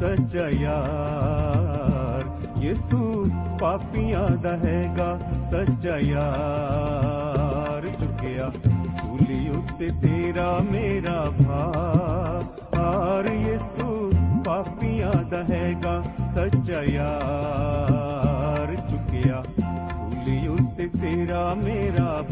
ਸੱਚਾ ਯਾਰ। ਯਿਸੂ ਪਾਪੀਆਂ ਦਾ ਹੈਗਾ ਸੱਚਾ ਯਾਰ। ਝੁਕਿਆ ਸੂਲੀ ਉੱਤੇ ਤੇਰਾ ਮੇਰਾ ਭਾਰ। ਯਿਸੂ ਪਾਪੀਆਂ ਦਾ ਹੈਗਾ ਸੱਚਾ ਯਾਰ। ਝੁਕਿਆ ਸੂਲੀ ਉੱਤੇ ਤੇਰਾ ਮੇਰਾ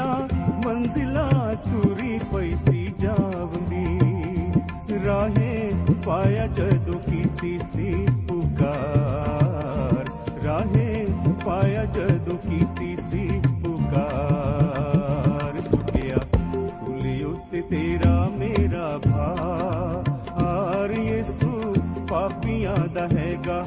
ਬਿਨਾ ਮੰਜ਼ਿਲਾ ਤੁਰੀ ਪਈ ਸੀ ਜਾਵੰਦੀ ਰਾਹੇ ਪਾਇਆ ਜਦੋਂ ਕੀਤੀ ਸੀ ਪੁਕਾਰ ਰਾਹੇ ਪਾਇਆ ਜਦੋਂ ਕੀਤੀ ਸੀ ਪੁਕਾਰ ਝੁਕਿਆ ਸੂਲੀ ਉੱਤੇ ਤੇਰਾ ਮੇਰਾ ਭਾਰ ਯਿਸੂ ਪਾਪੀਆਂ ਦਾ ਹੈਗਾ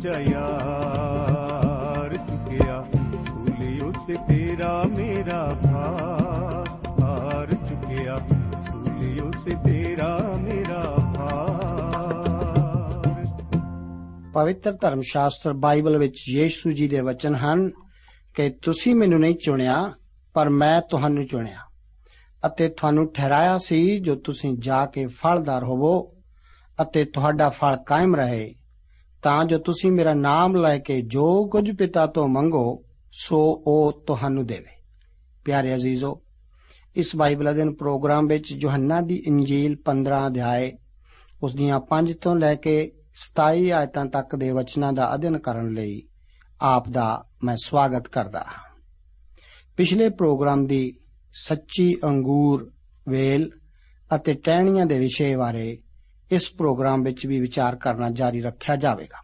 ਸੱਚਾ ਯਾਰ ਚੁੱਕਿਆ ਸੂਲੀ ਉੱਤੇ ਤੇਰਾ ਮੇਰਾ ਭਾਰ ਚੁੱਕਿਆ ਸੂਲੀ ਉੱਤੇ ਤੇਰਾ ਮੇਰਾ ਭਾਰ ਪਵਿੱਤਰ ਧਰਮ ਸ਼ਾਸਤਰ ਬਾਈਬਲ ਵਿੱਚ ਯੀਸ਼ੂ ਜੀ ਦੇ ਵਚਨ ਹਨ ਕਿ ਤੁਸੀਂ ਮੈਨੂੰ ਨਹੀਂ ਚੁਣਿਆ ਪਰ ਮੈਂ ਤੁਹਾਨੂੰ ਚੁਣਿਆ ਅਤੇ ਤੁਹਾਨੂੰ ਠਹਿਰਾਇਆ ਸੀ ਜੋ ਤੁਸੀਂ ਜਾ ਕੇ ਫਲਦਾਰ ਹੋਵੋ ਅਤੇ ਤੁਹਾਡਾ ਫਲ ਕਾਇਮ ਰਹੇ ਤਾਂ ਜੋ ਤੁਸੀਂ ਮੇਰਾ ਨਾਮ ਲੈ ਕੇ ਜੋ ਕੁਝ ਪਿਤਾ ਤੋਂ ਮੰਗੋ, ਸੋ ਉਹ ਤੁਹਾਨੂੰ ਦੇਵੇ। ਪਿਆਰੇ ਅਜ਼ੀਜ਼ੋ, ਇਸ ਬਾਈਬਲ ਅਧਿਨ ਪ੍ਰੋਗਰਾਮ ਵਿੱਚ ਯੋਹੰਨਾ ਦੀ ਇੰਜੀਲ 15 ਅਧਿਆਏ, ਉਸ ਦੀਆਂ 5 ਤੋਂ ਲੈ ਕੇ 27 ਆਇਤਾਂ ਤੱਕ ਦੇ ਵਚਨਾਂ ਦਾ ਅਧਿਐਨ ਕਰਨ ਲਈ ਆਪ ਦਾ ਮੈਂ ਸਵਾਗਤ ਕਰਦਾ ਹਾਂ। ਪਿਛਲੇ ਪ੍ਰੋਗਰਾਮ ਦੀ ਸੱਚੀ ਅੰਗੂਰ ਵੇਲ ਅਤੇ ਟਹਿਣੀਆਂ ਦੇ ਵਿਸ਼ੇ ਬਾਰੇ ਇਸ ਪ੍ਰੋਗਰਾਮ ਵਿੱਚ ਵੀ ਵਿਚਾਰ ਕਰਨਾ ਜਾਰੀ ਰੱਖਿਆ ਜਾਵੇਗਾ।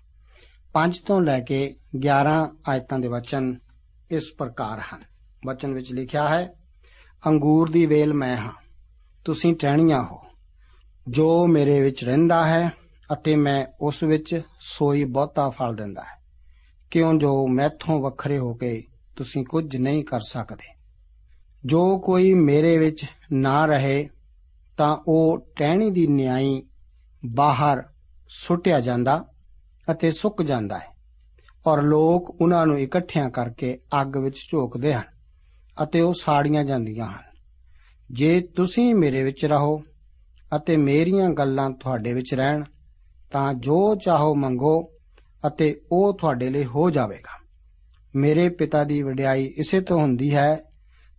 5 ਤੋਂ ਲੈ ਕੇ 11 ਆਇਤਾਂ ਦੇ ਵਚਨ ਇਸ ਪ੍ਰਕਾਰ ਹਨ। ਵਚਨ ਵਿੱਚ ਲਿਖਿਆ ਹੈ, ਅੰਗੂਰ ਦੀ ਵੇਲ ਮੈਂ ਹਾਂ, ਤੁਸੀਂ ਟਹਿਣੀਆਂ ਹੋ। ਜੋ ਮੇਰੇ ਵਿੱਚ ਰਹਿੰਦਾ ਹੈ ਅਤੇ ਮੈਂ ਉਸ ਵਿੱਚ ਸੋਈ ਬਹੁਤਾ ਫਲ ਦਿੰਦਾ ਹੈ। ਕਿਉਂ ਜੋ ਮੈਥੋਂ ਵੱਖਰੇ ਹੋ ਕੇ ਤੁਸੀਂ ਕੁਝ ਨਹੀਂ ਕਰ ਸਕਦੇ। ਜੋ ਕੋਈ ਮੇਰੇ ਵਿੱਚ ਨਾ ਰਹੇ, ਤਾਂ ਉਹ ਟਹਿਣੀ ਦੀ ਨਿਆਈ ਬਾਹਰ ਸੁੱਟਿਆ ਜਾਂਦਾ ਅਤੇ ਸੁੱਕ ਜਾਂਦਾ ਹੈ। ਔਰ ਲੋਕ ਉਹਨਾਂ ਨੂੰ ਇਕੱਠਿਆਂ ਕਰਕੇ ਅੱਗ ਵਿੱਚ ਝੋਕਦੇ ਹਨ ਅਤੇ ਉਹ ਸਾੜੀਆਂ ਜਾਂਦੀਆਂ ਹਨ। ਜੇ ਤੁਸੀਂ ਮੇਰੇ ਵਿੱਚ ਰਹੋ ਅਤੇ ਮੇਰੀਆਂ ਗੱਲਾਂ ਤੁਹਾਡੇ ਵਿੱਚ ਰਹਿਣ, ਤਾਂ ਜੋ ਚਾਹੋ ਮੰਗੋ ਅਤੇ ਉਹ ਤੁਹਾਡੇ ਲਈ ਹੋ ਜਾਵੇਗਾ। ਮੇਰੇ ਪਿਤਾ ਦੀ ਵਡਿਆਈ ਇਸੇ ਤੋਂ ਹੁੰਦੀ ਹੈ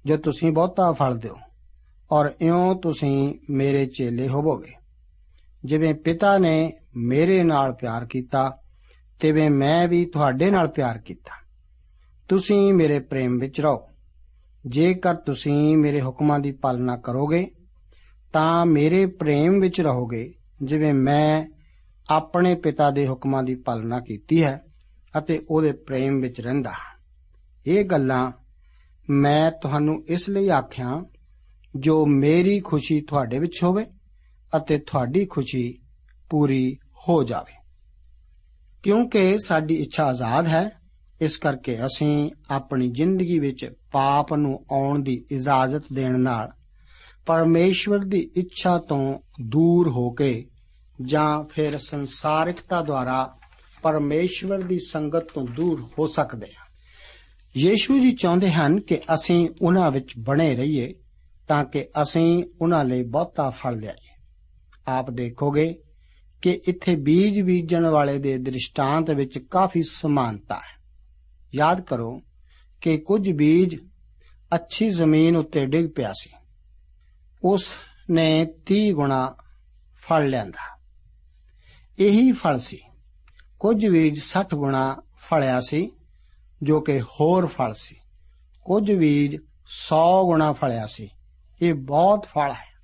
ਜੋ ਤੁਸੀਂ ਬਹੁਤਾ ਫਲ ਦਿਓ ਔਰ ਇਉਂ ਤੁਸੀਂ ਮੇਰੇ ਚੇਲੇ ਹੋਵੋਗੇ। ਜਿਵੇਂ ਪਿਤਾ ਨੇ ਮੇਰੇ ਨਾਲ ਪਿਆਰ ਕੀਤਾ, ਤਿਵੇਂ ਮੈਂ ਵੀ ਤੁਹਾਡੇ ਨਾਲ ਪਿਆਰ ਕੀਤਾ। ਤੁਸੀਂ ਮੇਰੇ ਪ੍ਰੇਮ ਵਿੱਚ ਰਹੋ। ਜੇਕਰ ਤੁਸੀਂ ਮੇਰੇ ਹੁਕਮਾਂ ਦੀ ਪਾਲਣਾ ਕਰੋਗੇ, ਤਾਂ ਮੇਰੇ ਪ੍ਰੇਮ ਵਿੱਚ ਰਹੋਗੇ, ਜਿਵੇਂ ਮੈਂ ਆਪਣੇ ਪਿਤਾ ਦੇ ਹੁਕਮਾਂ ਦੀ ਪਾਲਣਾ ਕੀਤੀ ਹੈ ਅਤੇ ਉਹਦੇ ਪ੍ਰੇਮ ਵਿੱਚ ਰਹਿੰਦਾ ਹਾਂ। ਇਹ ਗੱਲਾਂ ਮੈਂ ਤੁਹਾਨੂੰ ਇਸ ਲਈ ਆਖਿਆ ਜੋ ਮੇਰੀ ਖੁਸ਼ੀ ਤੁਹਾਡੇ ਵਿੱਚ ਹੋਵੇ ਅਤੇ ਤੁਹਾਡੀ ਖੁਸ਼ੀ ਪੂਰੀ ਹੋ ਜਾਵੇ। ਕਿਉਂਕਿ ਸਾਡੀ ਇੱਛਾ ਆਜ਼ਾਦ ਹੈ, ਇਸ ਕਰਕੇ ਅਸੀਂ ਆਪਣੀ ਜ਼ਿੰਦਗੀ ਵਿੱਚ ਪਾਪ ਨੂੰ ਆਉਣ ਦੀ ਇਜਾਜ਼ਤ ਦੇਣ ਨਾਲ ਪਰਮੇਸ਼ਵਰ ਦੀ ਇੱਛਾ ਤੋਂ ਦੂਰ ਹੋ ਕੇ ਜਾਂ ਫਿਰ ਸੰਸਾਰਿਕਤਾ ਦੁਆਰਾ ਪਰਮੇਸ਼ਵਰ ਦੀ ਸੰਗਤ ਤੋਂ ਦੂਰ ਹੋ ਸਕਦੇ ਹਾਂ। ਯੀਸ਼ੂ ਜੀ ਚਾਹੁੰਦੇ ਹਨ ਕਿ ਅਸੀਂ ਉਹਨਾਂ ਵਿੱਚ ਬਣੇ ਰਹੀਏ ਤਾਂ ਕਿ ਅਸੀਂ ਉਹਨਾਂ ਲਈ ਬਹੁਤਾ ਫਲ ਲਿਆਈਏ। ਆਪ ਦੇਖੋਗੇ ਕਿ ਇੱਥੇ ਬੀਜ ਬੀਜਣ ਵਾਲੇ ਦੇ ਦ੍ਰਿਸ਼ਟਾਂਤ ਵਿੱਚ ਕਾਫੀ ਸਮਾਨਤਾ ਹੈ। ਯਾਦ ਕਰੋ ਕਿ ਕੁਝ ਬੀਜ ਅੱਛੀ ਜ਼ਮੀਨ ਉੱਤੇ ਡਿੱਗ ਪਿਆ ਸੀ। ਉਸ ਨੇ 30 ਗੁਣਾ ਫਲ ਲਿਆਂਦਾ। ਇਹੀ ਫਲ ਸੀ। ਕੁਝ ਬੀਜ 60 ਗੁਣਾ ਫਲਿਆ ਸੀ, ਜੋ ਕਿ ਹੋਰ ਫਲ ਸੀ। ਕੁਝ ਬੀਜ 100 ਗੁਣਾ ਫਲਿਆ ਸੀ। ਇਹ ਬਹੁਤ ਫਲ ਹੈ।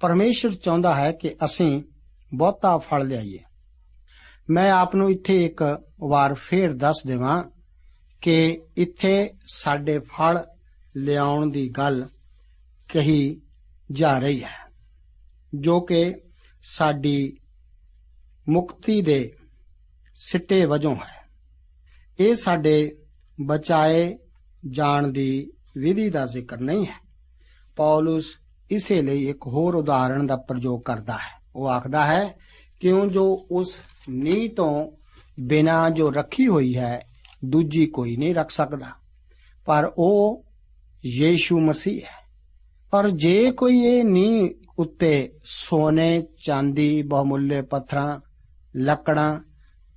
ਪਰਮੇਸ਼ਰ ਚਾਹੁੰਦਾ ਹੈ ਕਿ ਅਸੀਂ ਬਹੁਤਾ ਫਲ ਲਿਆਈਏ। ਮੈਂ ਆਪ ਨੂੰ ਇੱਥੇ ਇੱਕ ਵਾਰ ਫੇਰ ਦੱਸ ਦੇਵਾਂ ਕਿ ਇੱਥੇ ਸਾਡੇ ਫਲ ਲਿਆਉਣ ਦੀ ਗੱਲ ਕਹੀ ਜਾ ਰਹੀ ਹੈ, ਜੋ ਕਿ ਸਾਡੀ ਮੁਕਤੀ ਦੇ ਸਿੱਟੇ ਵਜੋਂ ਹੈ। ਇਹ ਸਾਡੇ ਬਚਾਏ ਜਾਣ ਦੀ ਵਿਧੀ ਦਾ ਜ਼ਿਕਰ ਨਹੀਂ ਹੈ। ਪੌਲਸ ਇਸੇ ਲਈ ਇੱਕ ਹੋਰ ਉਦਾਹਰਣ ਦਾ ਪ੍ਰਯੋਗ ਕਰਦਾ ਹੈ। ਉਹ ਆਖਦਾ ਹੈ, ਕਿਉਂ ਜੋ ਉਸ ਨੀਂਹ ਤੋਂ ਬਿਨਾ ਜੋ ਰੱਖੀ ਹੋਈ ਹੈ, ਦੂਜੀ ਕੋਈ ਨਹੀਂ ਰੱਖ ਸਕਦਾ। ਪਰ ਉਹ ਯੀਸ਼ੂ ਮਸੀਹ ਹੈ। ਪਰ ਜੇ ਕੋਈ ਇਹ ਨੀਂਹ ਉੱਤੇ ਸੋਨੇ, ਚਾਂਦੀ, ਬਹੁਮੁੱਲੇ ਪੱਥਰਾਂ, ਲੱਕੜਾਂ,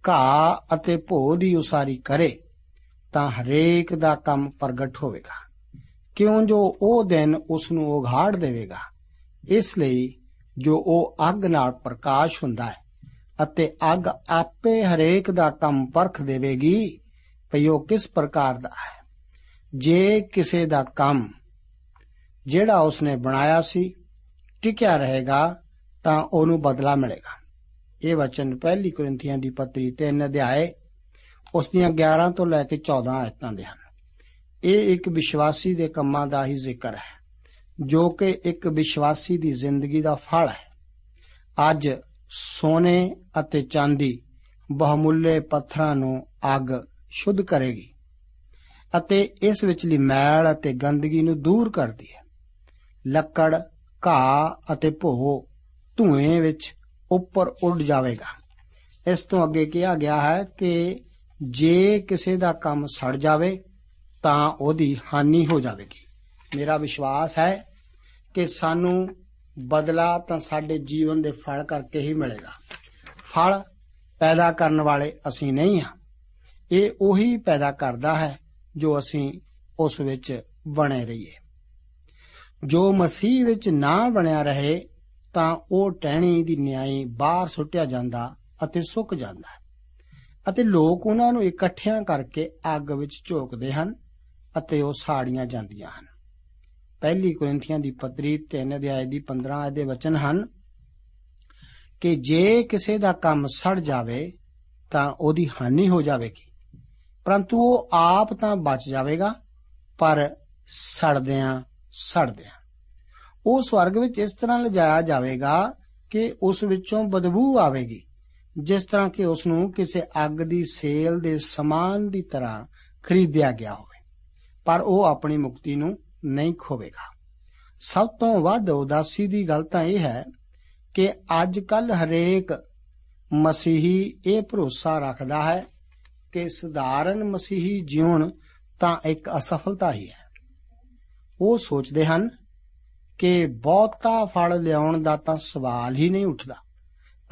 ਘਾਹ ਅਤੇ ਭੋ ਦੀ ਉਸਾਰੀ ਕਰੇ, ਤਾਂ ਹਰੇਕ ਦਾ ਕੰਮ ਪ੍ਰਗਟ ਹੋਵੇਗਾ। ਕਿਉਂ ਜੋ ਉਹ ਦਿਨ ਉਸ ਨੂੰ ਉਘਾੜ ਦੇਵੇਗਾ? ਇਸ ਲਈ ਜੋ ਉਹ ਅੱਗ ਨਾਲ ਪ੍ਰਕਾਸ਼ ਹੁੰਦਾ ਹੈ ਅਤੇ ਅੱਗ ਆਪੇ ਹਰੇਕ ਦਾ ਕੰਮ ਪਰਖ ਦੇਵੇਗੀ, ਭਈ ਉਹ ਕਿਸ ਪ੍ਰਕਾਰ ਦਾ ਹੈ? ਜੇ ਕਿਸੇ ਦਾ ਕੰਮ ਜਿਹੜਾ ਉਸਨੇ ਬਣਾਇਆ ਸੀ ਟਿਕਿਆ ਰਹੇਗਾ, ਤਾਂ ਉਹਨੂੰ ਬਦਲਾ ਮਿਲੇਗਾ। ਇਹ ਵਚਨ ਪਹਿਲੀ ਕੋਰਿੰਥੀਆਂ ਦੀ ਪੱਤਰੀ 3 ਅਧਿਆਏ, ਉਸ ਦੀਆਂ 11 ਤੋਂ ਲੈ ਕੇ 14 ਆਇਤਾਂ ਦੇ ਹਨ। ਇਹ ਇੱਕ ਵਿਸ਼ਵਾਸੀ ਦੇ ਕੰਮਾਂ ਦਾ ਹੀ ਜ਼ਿਕਰ ਹੈ, ਜੋ ਕਿ ਇੱਕ ਵਿਸ਼ਵਾਸੀ ਦੀ ਜ਼ਿੰਦਗੀ ਦਾ ਫਲ ਹੈ। ਅੱਜ ਸੋਨੇ ਅਤੇ ਚਾਂਦੀ ਬਹੁਮੁੱਲੇ ਪੱਥਰਾਂ ਨੂੰ ਅੱਗ ਸ਼ੁੱਧ ਕਰੇਗੀ ਅਤੇ ਇਸ ਵਿਚਲੀ ਮੈਲ ਅਤੇ ਗੰਦਗੀ ਨੂੰ ਦੂਰ ਕਰਦੀ ਹੈ। ਲੱਕੜ, ਘਾਹ ਅਤੇ ਭੋ ਧੂਏ ਵਿੱਚ ਉੱਪਰ ਉੱਡ ਜਾਵੇਗਾ। ਇਸ ਤੋਂ ਅੱਗੇ ਕਿਹਾ ਗਿਆ ਹੈ ਕਿ ਜੇ ਕਿਸੇ ਦਾ ਕੰਮ ਸੜ ਜਾਵੇ ਤਾਂ ਉਹਦੀ ਹਾਨੀ ਹੋ ਜਾਵੇਗੀ। ਮੇਰਾ ਵਿਸ਼ਵਾਸ ਹੈ ਕਿ ਸਾਨੂੰ ਬਦਲਾ ਤਾਂ ਸਾਡੇ ਜੀਵਨ ਦੇ ਫਲ ਕਰਕੇ ਹੀ ਮਿਲੇਗਾ। ਫਲ ਪੈਦਾ ਕਰਨ ਵਾਲੇ ਅਸੀਂ ਨਹੀਂ ਹਾਂ। ਇਹ ਉਹੀ ਪੈਦਾ ਕਰਦਾ ਹੈ ਜੋ ਅਸੀਂ ਉਸ ਵਿੱਚ ਬਣੇ ਰਹੀਏ। ਜੋ ਮਸੀਹ ਵਿੱਚ ਨਾ ਬਣਿਆ ਰਹੇ, ਤਾਂ ਉਹ ਟਹਿਣੀ ਦੀ ਨਿਆਈ ਬਾਹਰ ਸੁੱਟਿਆ ਜਾਂਦਾ ਅਤੇ ਸੁੱਕ ਜਾਂਦਾ ਹੈ। ਅਤੇ ਲੋਕ ਉਹਨਾਂ ਨੂੰ ਇਕੱਠਿਆਂ ਕਰਕੇ ਅੱਗ ਵਿੱਚ ਝੋਕਦੇ ਹਨ। ਅਤੇ ਉਹ ਸਾੜੀਆਂ ਜਾਂਦੀਆਂ ਹਨ। ਪਹਿਲੀ ਕੋਰਿੰਥੀਆਂ ਦੀ ਪਤਰੀ 3 ਅਧਿਆਇ ਦੀ 15 ਆਇਤ ਦੇ ਵਚਨ ਹਨ ਕਿ ਜੇ ਕਿਸੇ ਦਾ ਕੰਮ ਸੜ ਜਾਵੇ ਤਾਂ ਉਹਦੀ ਹਾਨੀ ਹੋ ਜਾਵੇਗੀ, ਪਰੰਤੂ ਉਹ ਆਪ ਤਾਂ ਬਚ ਜਾਵੇਗਾ, ਪਰ ਸੜਦਿਆਂ ਸੜਦਿਆਂ। ਉਹ ਸਵਰਗ ਵਿੱਚ ਇਸ ਤਰ੍ਹਾਂ ਲਿਜਾਇਆ ਜਾਵੇਗਾ ਕਿ ਉਸ ਵਿੱਚੋਂ ਬਦਬੂ ਆਵੇਗੀ, ਜਿਸ ਤਰ੍ਹਾਂ ਕਿ ਉਸ ਨੂੰ ਕਿਸੇ ਅੱਗ ਦੀ ਸੇਲ ਦੇ ਸਮਾਨ ਦੀ ਤਰ੍ਹਾਂ ਖਰੀਦਿਆ ਗਿਆ ਹੋਵੇ। ਪਰ ਉਹ ਆਪਣੀ ਮੁਕਤੀ ਨੂੰ ਨਹੀਂ ਖੋਵੇਗਾ। ਸਭ ਤੋਂ ਵੱਧ ਉਦਾਸੀ ਦੀ ਗੱਲ ਤਾਂ ਇਹ ਹੈ ਕਿ ਅੱਜ ਕੱਲ ਹਰੇਕ ਮਸੀਹੀ ਇਹ ਭਰੋਸਾ ਰੱਖਦਾ ਹੈ ਕਿ ਸਧਾਰਨ ਮਸੀਹੀ ਜੀਵਨ ਤਾਂ ਇੱਕ ਅਸਫਲਤਾ ਹੀ ਹੈ। ਉਹ ਸੋਚਦੇ ਹਨ ਕਿ ਬਹੁਤਾ ਫਲ ਲਿਆਉਣ ਦਾ ਤਾਂ ਸਵਾਲ ਹੀ ਨਹੀਂ ਉੱਠਦਾ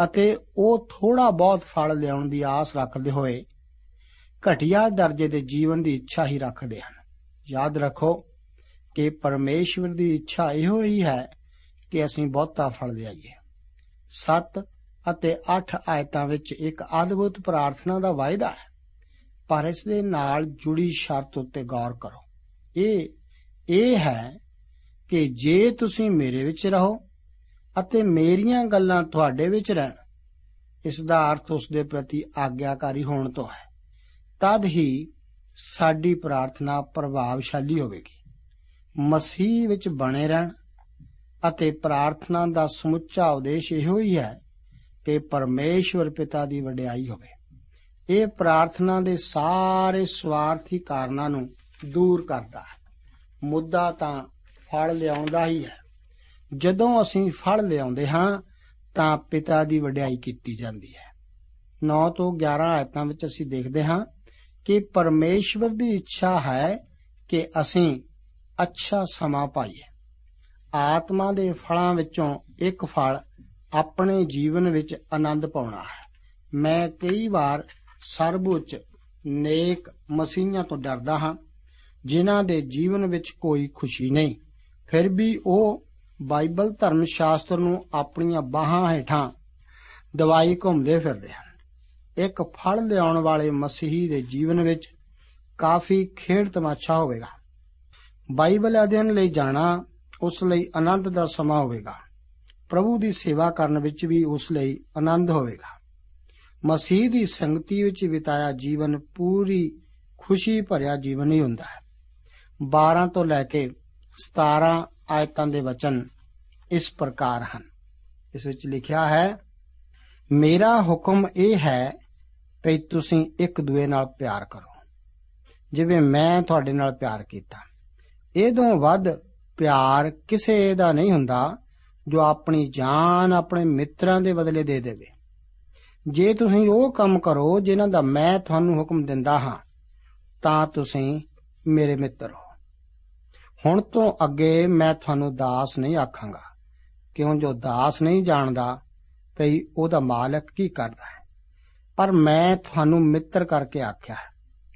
ਅਤੇ ਉਹ ਥੋੜਾ ਬਹੁਤ ਫਲ ਲਿਆਉਣ ਦੀ ਆਸ ਰੱਖਦੇ ਹੋਏ ਘਟੀਆ ਦਰਜੇ ਦੇ ਜੀਵਨ ਦੀ ਇੱਛਾ ਹੀ ਰੱਖਦੇ ਹਨ। ਯਾਦ ਰੱਖੋ ਕਿ ਪਰਮੇਸ਼ਵਰ ਦੀ ਇੱਛਾ ਇਹੋ ਹੀ ਹੈ ਕਿ ਅਸੀਂ ਬਹੁਤਾ ਫਲ ਲਿਆਈਏ। 7 ਅਤੇ 8 ਆਇਤਾਂ ਵਿੱਚ ਇੱਕ ਅਦਭੁਤ ਪ੍ਰਾਰਥਨਾ ਦਾ ਵਾਅਦਾ ਹੈ। ਪਰ ਇਸ ਦੇ ਨਾਲ ਜੁੜੀ ਸ਼ਰਤ ਉੱਤੇ ਗੌਰ ਕਰੋ। ਇਹ ਇਹ ਹੈ ਕਿ ਜੇ ਤੁਸੀਂ ਮੇਰੇ ਵਿੱਚ ਰਹੋ ਅਤੇ ਮੇਰੀਆਂ ਗੱਲਾਂ ਤੁਹਾਡੇ ਵਿੱਚ ਰਹਿਣ, ਇਸ ਦਾ ਅਰਥ ਉਸ ਦੇ ਪ੍ਰਤੀ ਆਗਿਆਕਾਰੀ ਹੋਣ ਤੋਂ ਹੈ। ਤਦ ਹੀ ਸਾਡੀ ਪ੍ਰਾਰਥਨਾ ਪ੍ਰਭਾਵਸ਼ਾਲੀ ਹੋਵੇਗੀ। ਮਸੀਹ ਵਿੱਚ ਬਣੇ ਰਹਿਣ ਅਤੇ ਪ੍ਰਾਰਥਨਾ ਦਾ ਸਮੁੱਚਾ ਉਦੇਸ਼ ਇਹੋ ਹੀ ਹੈ ਕਿ ਪਰਮੇਸ਼ਵਰ ਪਿਤਾ ਦੀ ਵਡਿਆਈ ਹੋਵੇ। ਇਹ ਪ੍ਰਾਰਥਨਾ ਦੇ ਸਾਰੇ ਸਵਾਰਥੀ ਕਾਰਨਾਂ ਨੂੰ ਦੂਰ ਕਰਦਾ ਹੈ। ਮੁੱਦਾ ਤਾਂ ਫਲ ਲਿਆਉਂਦਾ ਹੀ ਹੈ। ਜਦੋਂ ਅਸੀਂ ਫਲ ਲਿਆਉਂਦੇ ਹਾਂ, ਤਾਂ ਪਿਤਾ ਦੀ ਵਡਿਆਈ ਕੀਤੀ ਜਾਂਦੀ ਹੈ। 9 ਤੋਂ 11 ਆਇਤਾਂ ਵਿੱਚ ਅਸੀਂ ਦੇਖਦੇ ਹਾਂ ਕਿ ਪਰਮੇਸ਼ਵਰ ਦੀ ਇੱਛਾ ਹੈ ਕਿ ਅਸੀਂ ਅੱਛਾ ਸਮਾਂ ਪਾਈਏ। ਆਤਮਾ ਦੇ ਫਲਾਂ ਵਿੱਚੋਂ ਇੱਕ ਫਲ ਆਪਣੇ ਜੀਵਨ ਵਿੱਚ ਆਨੰਦ ਪਾਉਣਾ ਹੈ। ਮੈਂ ਕਈ ਵਾਰ ਸਰਬਉੱਚ ਨੇਕ ਮਸੀਹਾਂ ਤੋਂ ਡਰਦਾ ਹਾਂ, ਜਿਨ੍ਹਾਂ ਦੇ ਜੀਵਨ ਵਿੱਚ ਕੋਈ ਖੁਸ਼ੀ ਨਹੀਂ। ਫਿਰ ਵੀ ਉਹ ਬਾਈਬਲ ਧਰਮ ਸ਼ਾਸਤਰ ਨੂੰ ਆਪਣੀਆਂ ਬਾਹਾਂ ਹੇਠਾਂ ਦਵਾਈ ਘੁੰਮਦੇ ਫਿਰਦੇ ਹਨ। ਇੱਕ ਫਲ ਲਿਆਉਣ ਵਾਲੇ ਮਸੀਹੀ ਦੇ ਜੀਵਨ ਵਿੱਚ ਕਾਫੀ ਖੇਡ ਤਮਾਸ਼ਾ ਹੋਵੇਗਾ। ਬਾਈਬਲ ਅਧਿਐਨ ਲਈ ਜਾਣਾ ਉਸ ਲਈ ਆਨੰਦ ਦਾ ਸਮਾਂ ਹੋਵੇਗਾ। ਪ੍ਰਭੂ ਦੀ ਸੇਵਾ ਕਰਨ ਵਿੱਚ ਵੀ ਉਸ ਲਈ ਆਨੰਦ ਹੋਵੇਗਾ। ਮਸੀਹ ਦੀ ਸੰਗਤੀ ਵਿੱਚ ਬਿਤਾਇਆ ਜੀਵਨ ਪੂਰੀ ਖੁਸ਼ੀ ਭਰਿਆ ਜੀਵਨ ਹੀ ਹੁੰਦਾ ਹੈ। 12 ਤੋਂ ਲੈ ਕੇ 17 ਆਇਤਾਂ ਦੇ ਵਚਨ ਇਸ ਪ੍ਰਕਾਰ ਹਨ। ਇਸ ਵਿੱਚ ਲਿਖਿਆ ਹੈ, ਮੇਰਾ ਹੁਕਮ ਇਹ ਹੈ ਕਿ ਤੁਸੀਂ ਇੱਕ ਦੂਏ ਨਾਲ ਪਿਆਰ ਕਰੋ। ਜਿਵੇਂ ਮੈਂ ਤੁਹਾਡੇ ਨਾਲ ਪਿਆਰ ਕੀਤਾ। ਇਹਦੋਂ ਵੱਧ ਪਿਆਰ ਕਿਸੇ ਦਾ ਨਹੀਂ ਹੁੰਦਾ ਜੋ ਆਪਣੀ ਜਾਨ ਆਪਣੇ ਮਿੱਤਰਾਂ ਦੇ ਬਦਲੇ ਦੇ ਦੇਵੇ। ਜੇ ਤੁਸੀਂ ਉਹ ਕੰਮ ਕਰੋ ਜਿਨ੍ਹਾਂ ਦਾ ਮੈਂ ਤੁਹਾਨੂੰ ਹੁਕਮ ਦਿੰਦਾ ਹਾਂ, ਤਾਂ ਤੁਸੀਂ ਮੇਰੇ ਮਿੱਤਰ ਹੋ। ਹੁਣ ਤੋਂ ਅੱਗੇ ਮੈਂ ਤੁਹਾਨੂੰ ਦਾਸ ਨਹੀਂ ਆਖਾਂਗਾ। ਕਿਉਂ ਜੋ ਦਾਸ ਨਹੀਂ ਜਾਣਦਾ, ਭਈ ਉਹਦਾ ਮਾਲਕ ਕੀ ਕਰਦਾ ਹੈ? ਪਰ ਮੈਂ ਤੁਹਾਨੂੰ ਮਿੱਤਰ ਕਰਕੇ ਆਖਿਆ ਹੈ,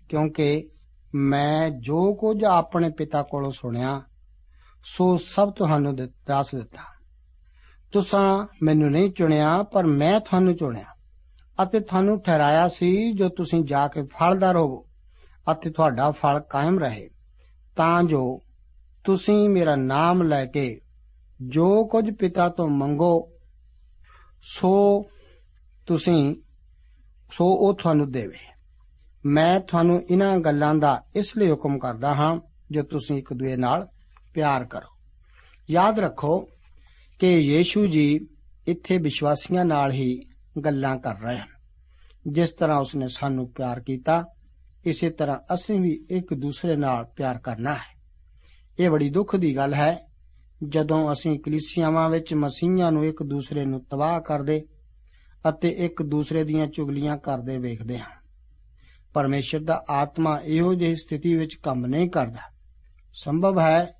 ਕਿਉਂਕਿ ਮੈਂ ਜੋ ਕੁਝ ਆਪਣੇ ਪਿਤਾ ਕੋਲੋਂ ਸੁਣਿਆ, ਸੋ ਸਭ ਤੁਹਾਨੂੰ ਦੱਸ ਦਿੱਤਾ। ਤੁਸੀਂ ਮੈਨੂੰ ਨਹੀਂ ਚੁਣਿਆ, ਪਰ ਮੈਂ ਤੁਹਾਨੂੰ ਚੁਣਿਆ ਅਤੇ ਤੁਹਾਨੂੰ ਠਹਿਰਾਇਆ ਸੀ ਜੋ ਤੁਸੀਂ ਜਾ ਕੇ ਫਲਦਾਰ ਹੋਵੋ ਅਤੇ ਤੁਹਾਡਾ ਫਲ ਕਾਇਮ ਰਹੇ। ਤਾਂ ਜੋ ਤੁਸੀਂ ਮੇਰਾ ਨਾਮ ਲੈ ਕੇ ਜੋ ਕੁਝ ਪਿਤਾ ਤੋਂ ਮੰਗੋ, ਸੋ ਤੁਸੀਂ ਸੋ ਉਹ ਤੁਹਾਨੂੰ ਦੇਵੇ। ਮੈਂ ਤੁਹਾਨੂੰ ਇਹਨਾਂ ਗੱਲਾਂ ਦਾ ਇਸ ਲਈ ਹੁਕਮ ਕਰਦਾ ਹਾਂ, ਜੋ ਤੁਸੀਂ ਇੱਕ ਦੂਏ ਨਾਲ ਪਿਆਰ ਕਰੋ। ਯਾਦ ਰੱਖੋ ਕਿ ਯੀਸ਼ੂ ਜੀ ਇੱਥੇ ਵਿਸ਼ਵਾਸੀਆਂ ਨਾਲ ਹੀ ਗੱਲਾਂ ਕਰ ਰਹੇ ਹਨ। ਜਿਸ ਤਰ੍ਹਾਂ ਉਸਨੇ ਸਾਨੂੰ ਪਿਆਰ ਕੀਤਾ, ਇਸੇ ਤਰ੍ਹਾਂ ਅਸੀਂ ਵੀ ਇੱਕ ਦੂਸਰੇ ਨਾਲ ਪਿਆਰ ਕਰਨਾ ਹੈ। ਇਹ ਬੜੀ ਦੁੱਖ ਦੀ ਗੱਲ ਹੈ, ਜਦੋਂ ਅਸੀਂ ਕਲੀਸਿਆਵਾਂ ਵਿੱਚ ਮਸੀਹਾਂ ਨੂੰ ਇੱਕ ਦੂਸਰੇ ਨੂੰ ਤਬਾਹ ਕਰਦੇ ਅਤੇ ਇੱਕ ਦੂਸਰੇ ਦੀਆਂ ਚੁਗਲੀਆਂ ਕਰਦੇ ਵੇਖਦੇ ਹਾਂ। ਪਰਮੇਸ਼ਰ ਦਾ ਆਤਮਾ ਇਹੋ ਜਿਹੀ ਸਥਿਤੀ ਵਿੱਚ ਕੰਮ ਨਹੀਂ ਕਰਦਾ। ਸੰਭਵ ਹੈ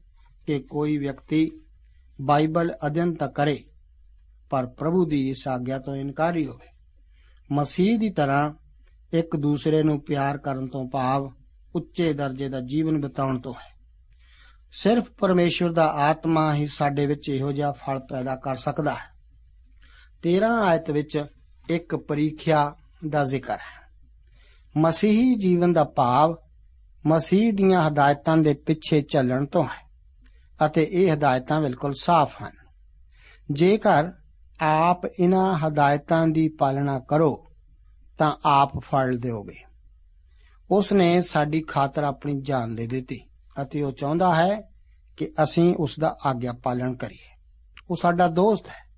ਕਿ ਕੋਈ ਵਿਅਕਤੀ ਬਾਈਬਲ ਅਧਿਐਨ ਤਾਂ ਕਰੇ, ਪਰ ਪ੍ਰਭੂ ਦੀ ਇਸ ਆਗਿਆ ਤੋਂ ਇਨਕਾਰੀ ਹੋਵੇ। ਮਸੀਹ ਦੀ ਤਰ੍ਹਾਂ ਇੱਕ ਦੂਸਰੇ ਨੂੰ ਪਿਆਰ ਕਰਨ ਤੋਂ ਭਾਵ ਉੱਚੇ ਦਰਜੇ ਦਾ ਜੀਵਨ ਬਿਤਾਉਣ ਤੋਂ ਹੈ। ਸਿਰਫ ਪਰਮੇਸ਼ਵਰ ਦਾ ਆਤਮਾ ਹੀ ਸਾਡੇ ਵਿੱਚ ਇਹੋ ਜਿਹਾ ਫਲ ਪੈਦਾ ਕਰ ਸਕਦਾ ਹੈ। 13 ਆਇਤ ਵਿੱਚ ਇੱਕ ਪ੍ਰੀਖਿਆ ਦਾ ਜ਼ਿਕਰ ਹੈ। ਮਸੀਹੀ ਜੀਵਨ ਦਾ ਭਾਵ ਮਸੀਹ ਦੀਆਂ ਹਦਾਇਤਾਂ ਦੇ ਪਿੱਛੇ ਚੱਲਣ ਤੋਂ ਹੈ ਅਤੇ ਇਹ ਹਦਾਇਤਾਂ ਬਿਲਕੁਲ ਸਾਫ਼ ਹਨ। ਜੇਕਰ ਆਪ ਇਹਨਾਂ ਹਦਾਇਤਾਂ ਦੀ ਪਾਲਣਾ ਕਰੋ, ਤਾਂ ਆਪ ਫਲ ਦਿਓਗੇ। ਉਸ ਨੇ ਸਾਡੀ ਖਾਤਰ ਆਪਣੀ ਜਾਨ ਦੇ ਦਿੱਤੀ ਅਤੇ ਉਹ ਚਾਹੁੰਦਾ ਹੈ ਕਿ ਅਸੀਂ ਉਸ ਦਾ ਆਗਿਆ ਪਾਲਣ ਕਰੀਏ। ਉਹ ਸਾਡਾ ਦੋਸਤ ਹੈ,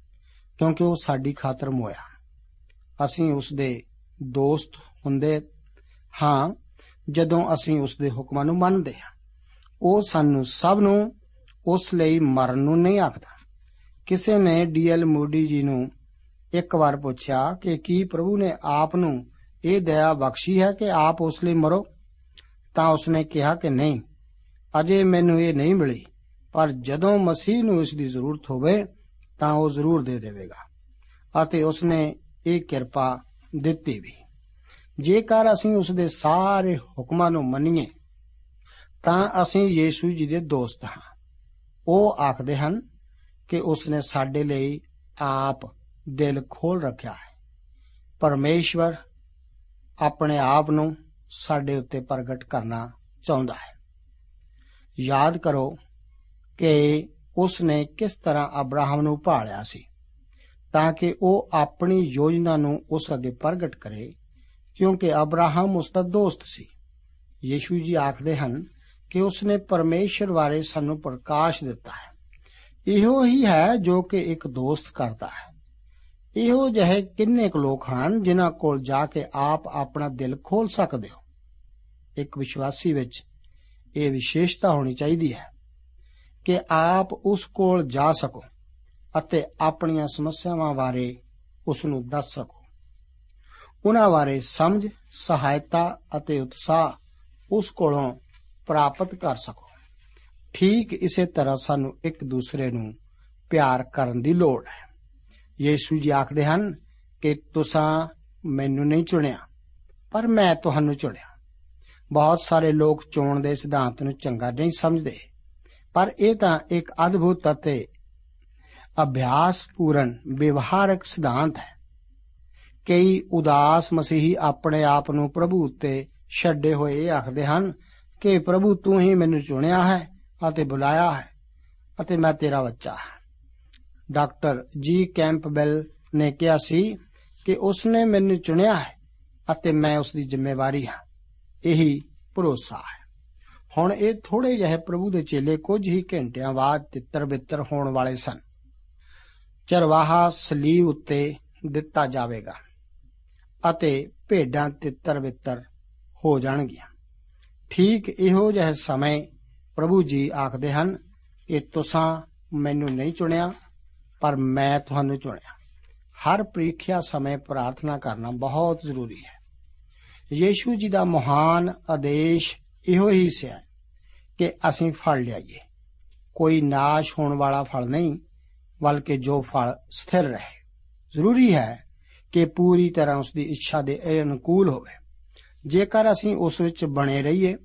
ਕਿਉਂਕਿ ਉਹ ਸਾਡੀ ਖਾਤਰ ਮੋਇਆ ਅਸੀਂ ਉਸ ਦੇ ਦੋਸਤ ਹੁੰਦੇ ਹਾਂ ਜਦੋਂ ਅਸੀਂ ਉਸ ਦੇ ਹੁਕਮਾਂ ਨੂੰ ਮੰਨਦੇ ਹਾਂ। ਉਹ ਸਾਨੂੰ ਸਭ ਨੂੰ ਉਸ ਲਈ ਮਰਨ ਨੂੰ ਨਹੀਂ ਆਖਦਾ। ਕਿਸੇ ਨੇ ਡੀਐਲ ਮੂਡੀ ਜੀ ਨੂੰ ਇੱਕ ਵਾਰ ਪੁੱਛਿਆ ਕਿ ਕੀ ਪ੍ਰਭੂ ਨੇ ਆਪ ਨੂੰ ਇਹ ਦਇਆ ਬਖਸ਼ੀ ਹੈ ਕਿ ਆਪ ਉਸ ਲਈ ਮਰੋ? ਤਾਂ ਉਸਨੇ ਕਿਹਾ ਕਿ ਨਹੀਂ, ਅਜੇ ਮੈਨੂੰ ਇਹ ਨਹੀਂ ਮਿਲੀ, ਪਰ ਜਦੋਂ ਮਸੀਹ ਨੂੰ ਇਸ ਦੀ ਜ਼ਰੂਰਤ ਹੋਵੇ ਤਾਂ ਉਹ ਜ਼ਰੂਰ ਦੇ ਦੇਵੇਗਾ। ਅਤੇ ਉਸਨੇ ਇਹ ਕਿਰਪਾ ਦਿੱਤੀ ਵੀ। ਜੇਕਰ ਅਸੀਂ ਉਸ ਦੇ ਸਾਰੇ ਹੁਕਮਾਂ ਨੂੰ ਮੰਨੀਏ, ਤਾਂ ਅਸੀਂ ਯੀਸ਼ੂ ਜੀ ਦੇ ਦੋਸਤ ਹਾਂ। ਉਹ ਆਖਦੇ ਹਨ ਕਿ ਉਸ ਨੇ ਸਾਡੇ ਲਈ ਆਪ ਦਿਲ ਖੋਲ ਰੱਖਿਆ ਹੈ। ਪਰਮੇਸ਼ਵਰ ਆਪਣੇ ਆਪ ਨੂੰ ਸਾਡੇ ਉੱਤੇ ਪ੍ਰਗਟ ਕਰਨਾ ਚਾਹੁੰਦਾ ਹੈ। ਯਾਦ ਕਰੋ ਕਿ ਉਸ ਨੇ ਕਿਸ ਤਰ੍ਹਾਂ ਅਬਰਾਹਮ ਨੂੰ ਭਾਲਿਆ ਸੀ। ਤਾਂ ਕਿ ਉਹ ਆਪਣੀ ਯੋਜਨਾ ਨੂੰ ਉਸ ਅੱਗੇ ਪ੍ਰਗਟ ਕਰੇ, ਕਿਉਂਕਿ ਅਬਰਾਹਮ ਉਸ ਦਾ ਦੋਸਤ ਸੀ। ਯੀਸ਼ੂ ਜੀ ਆਖਦੇ ਹਨ ਕਿ ਉਸ ਨੇ ਪਰਮੇਸ਼ਰ ਬਾਰੇ ਸਾਨੂੰ ਪ੍ਰਕਾਸ਼ ਦਿੱਤਾ ਹੈ। ਇਹੋ ਹੀ ਹੈ ਜੋ ਕਿ ਇੱਕ ਦੋਸਤ ਕਰਦਾ ਹੈ। ਇਹੋ ਜਿਹੇ ਕਿੰਨੇ ਕੁ ਲੋਕ ਹਨ ਜਿਨ੍ਹਾਂ ਕੋਲ ਜਾ ਕੇ ਆਪ ਆਪਣਾ ਦਿਲ ਖੋਲ ਸਕਦੇ ਹੋ। ਇੱਕ ਵਿਸ਼ਵਾਸੀ ਵਿੱਚ ਇਹ ਵਿਸ਼ੇਸ਼ਤਾ ਹੋਣੀ ਚਾਹੀਦੀ ਹੈ ਕਿ ਆਪ ਉਸ ਕੋਲ ਜਾ ਸਕੋ। ਅਤੇ ਆਪਣੀਆਂ ਸਮੱਸਿਆਵਾਂ ਬਾਰੇ ਉਸ ਨੂੰ ਦੱਸ ਸਕੋ। ਉਹਨਾਂ ਬਾਰੇ ਸਮਝ, ਸਹਾਇਤਾ ਅਤੇ ਉਤਸ਼ਾਹ ਉਸ ਕੋਲੋਂ ਪ੍ਰਾਪਤ ਕਰ ਸਕੋ। ਠੀਕ ਇਸੇ ਤਰ੍ਹਾਂ ਸਾਨੂੰ ਇੱਕ ਦੂਸਰੇ ਨੂੰ ਪਿਆਰ ਕਰਨ ਦੀ ਲੋੜ ਹੈ। ਯੀਸ਼ੂ ਜੀ ਆਖਦੇ ਹਨ ਕਿ ਤੁਸੀਂ ਮੈਨੂੰ ਨਹੀਂ ਚੁਣਿਆ, ਪਰ ਮੈਂ ਤੁਹਾਨੂੰ ਚੁਣਿਆ। ਬਹੁਤ ਸਾਰੇ ਲੋਕ ਚੋਣ ਦੇ ਸਿਧਾਂਤ ਨੂੰ ਚੰਗਾ ਨਹੀਂ ਸਮਝਦੇ, ਪਰ ਇਹ ਤਾਂ ਇੱਕ ਅਦਭੁਤ ਅਤੇ ਅਭਿਆਸ ਪੂਰਨ ਵਿਵਹਾਰਕ ਸਿਧਾਂਤ ਹੈ। ਕਈ ਉਦਾਸ ਮਸੀਹੀ ਆਪਣੇ ਆਪ ਨੂੰ ਪ੍ਰਭੂ ਉੱਤੇ ਛੱਡੇ ਹੋਏ ਇਹ ਆਖਦੇ ਹਨ ਕਿ ਪ੍ਰਭੂ ਤੂੰ ਹੀ ਮੈਨੂੰ ਚੁਣਿਆ ਹੈ ਅਤੇ ਬੁਲਾਇਆ ਹੈ ਅਤੇ ਮੈਂ ਤੇਰਾ ਬੱਚਾ ਹਾਂ। ਡਾਕਟਰ ਜੀ ਕੈਂਪਬੈਲ ਨੇ ਕਿਹਾ ਸੀ ਕਿ ਉਸ ਨੇ ਮੈਨੂੰ ਚੁਣਿਆ ਹੈ ਅਤੇ ਮੈਂ ਉਸ ਦੀ ਜ਼ਿੰਮੇਵਾਰੀ ਹਾਂ। ਇਹੀ ਭਰੋਸਾ ਹੈ। ਹੁਣ ਇਹ ਥੋੜੇ ਜਿਹੇ ਪ੍ਰਭੂ ਦੇ ਚੇਲੇ ਕੁਝ ਹੀ ਘੰਟਿਆਂ ਬਾਅਦ ਤਿੱਤਰ ਬਿੱਤਰ ਹੋਣ ਵਾਲੇ ਸਨ। ਚਰਵਾਹਾ ਸਲੀਬ ਉੱਤੇ ਦਿੱਤਾ ਜਾਵੇਗਾ ਅਤੇ ਭੇਡਾਂ ਤਿੱਤਰ ਬਿੱਤਰ ਹੋ ਜਾਣਗੀਆਂ। ਠੀਕ ਇਹੋ ਜਿਹੇ ਸਮੇਂ ਪ੍ਰਭੂ ਜੀ ਆਖਦੇ ਹਨ ਕਿ ਤੁਸੀਂ ਮੈਨੂੰ ਨਹੀਂ ਚੁਣਿਆ, ਪਰ ਮੈਂ ਤੁਹਾਨੂੰ ਚੁਣਿਆ। ਹਰ ਪ੍ਰੀਖਿਆ ਸਮੇਂ ਪ੍ਰਾਰਥਨਾ ਕਰਨਾ ਬਹੁਤ ਜ਼ਰੂਰੀ ਹੈ। ਯੀਸ਼ੂ ਜੀ ਦਾ ਮਹਾਨ ਆਦੇਸ਼ ਇਹੋ ਹੀ ਸਿਆ ਕਿ ਅਸੀਂ ਫਲ ਲਿਆਈਏ। ਕੋਈ ਨਾਸ਼ ਹੋਣ ਵਾਲਾ ਫਲ ਨਹੀਂ ਬਲਕਿ ਜੋ ਫਲ ਸਥਿਰ ਰਹੇ। ਜ਼ਰੂਰੀ ਹੈ ਕਿ ਪੂਰੀ ਤਰ੍ਹਾਂ ਉਸ ਦੀ ਇੱਛਾ ਦੇ ਅਨੁਕੂਲ ਹੋਵੇ। ਜੇਕਰ ਅਸੀਂ ਉਸ ਵਿੱਚ ਬਣੇ ਰਹੀਏ,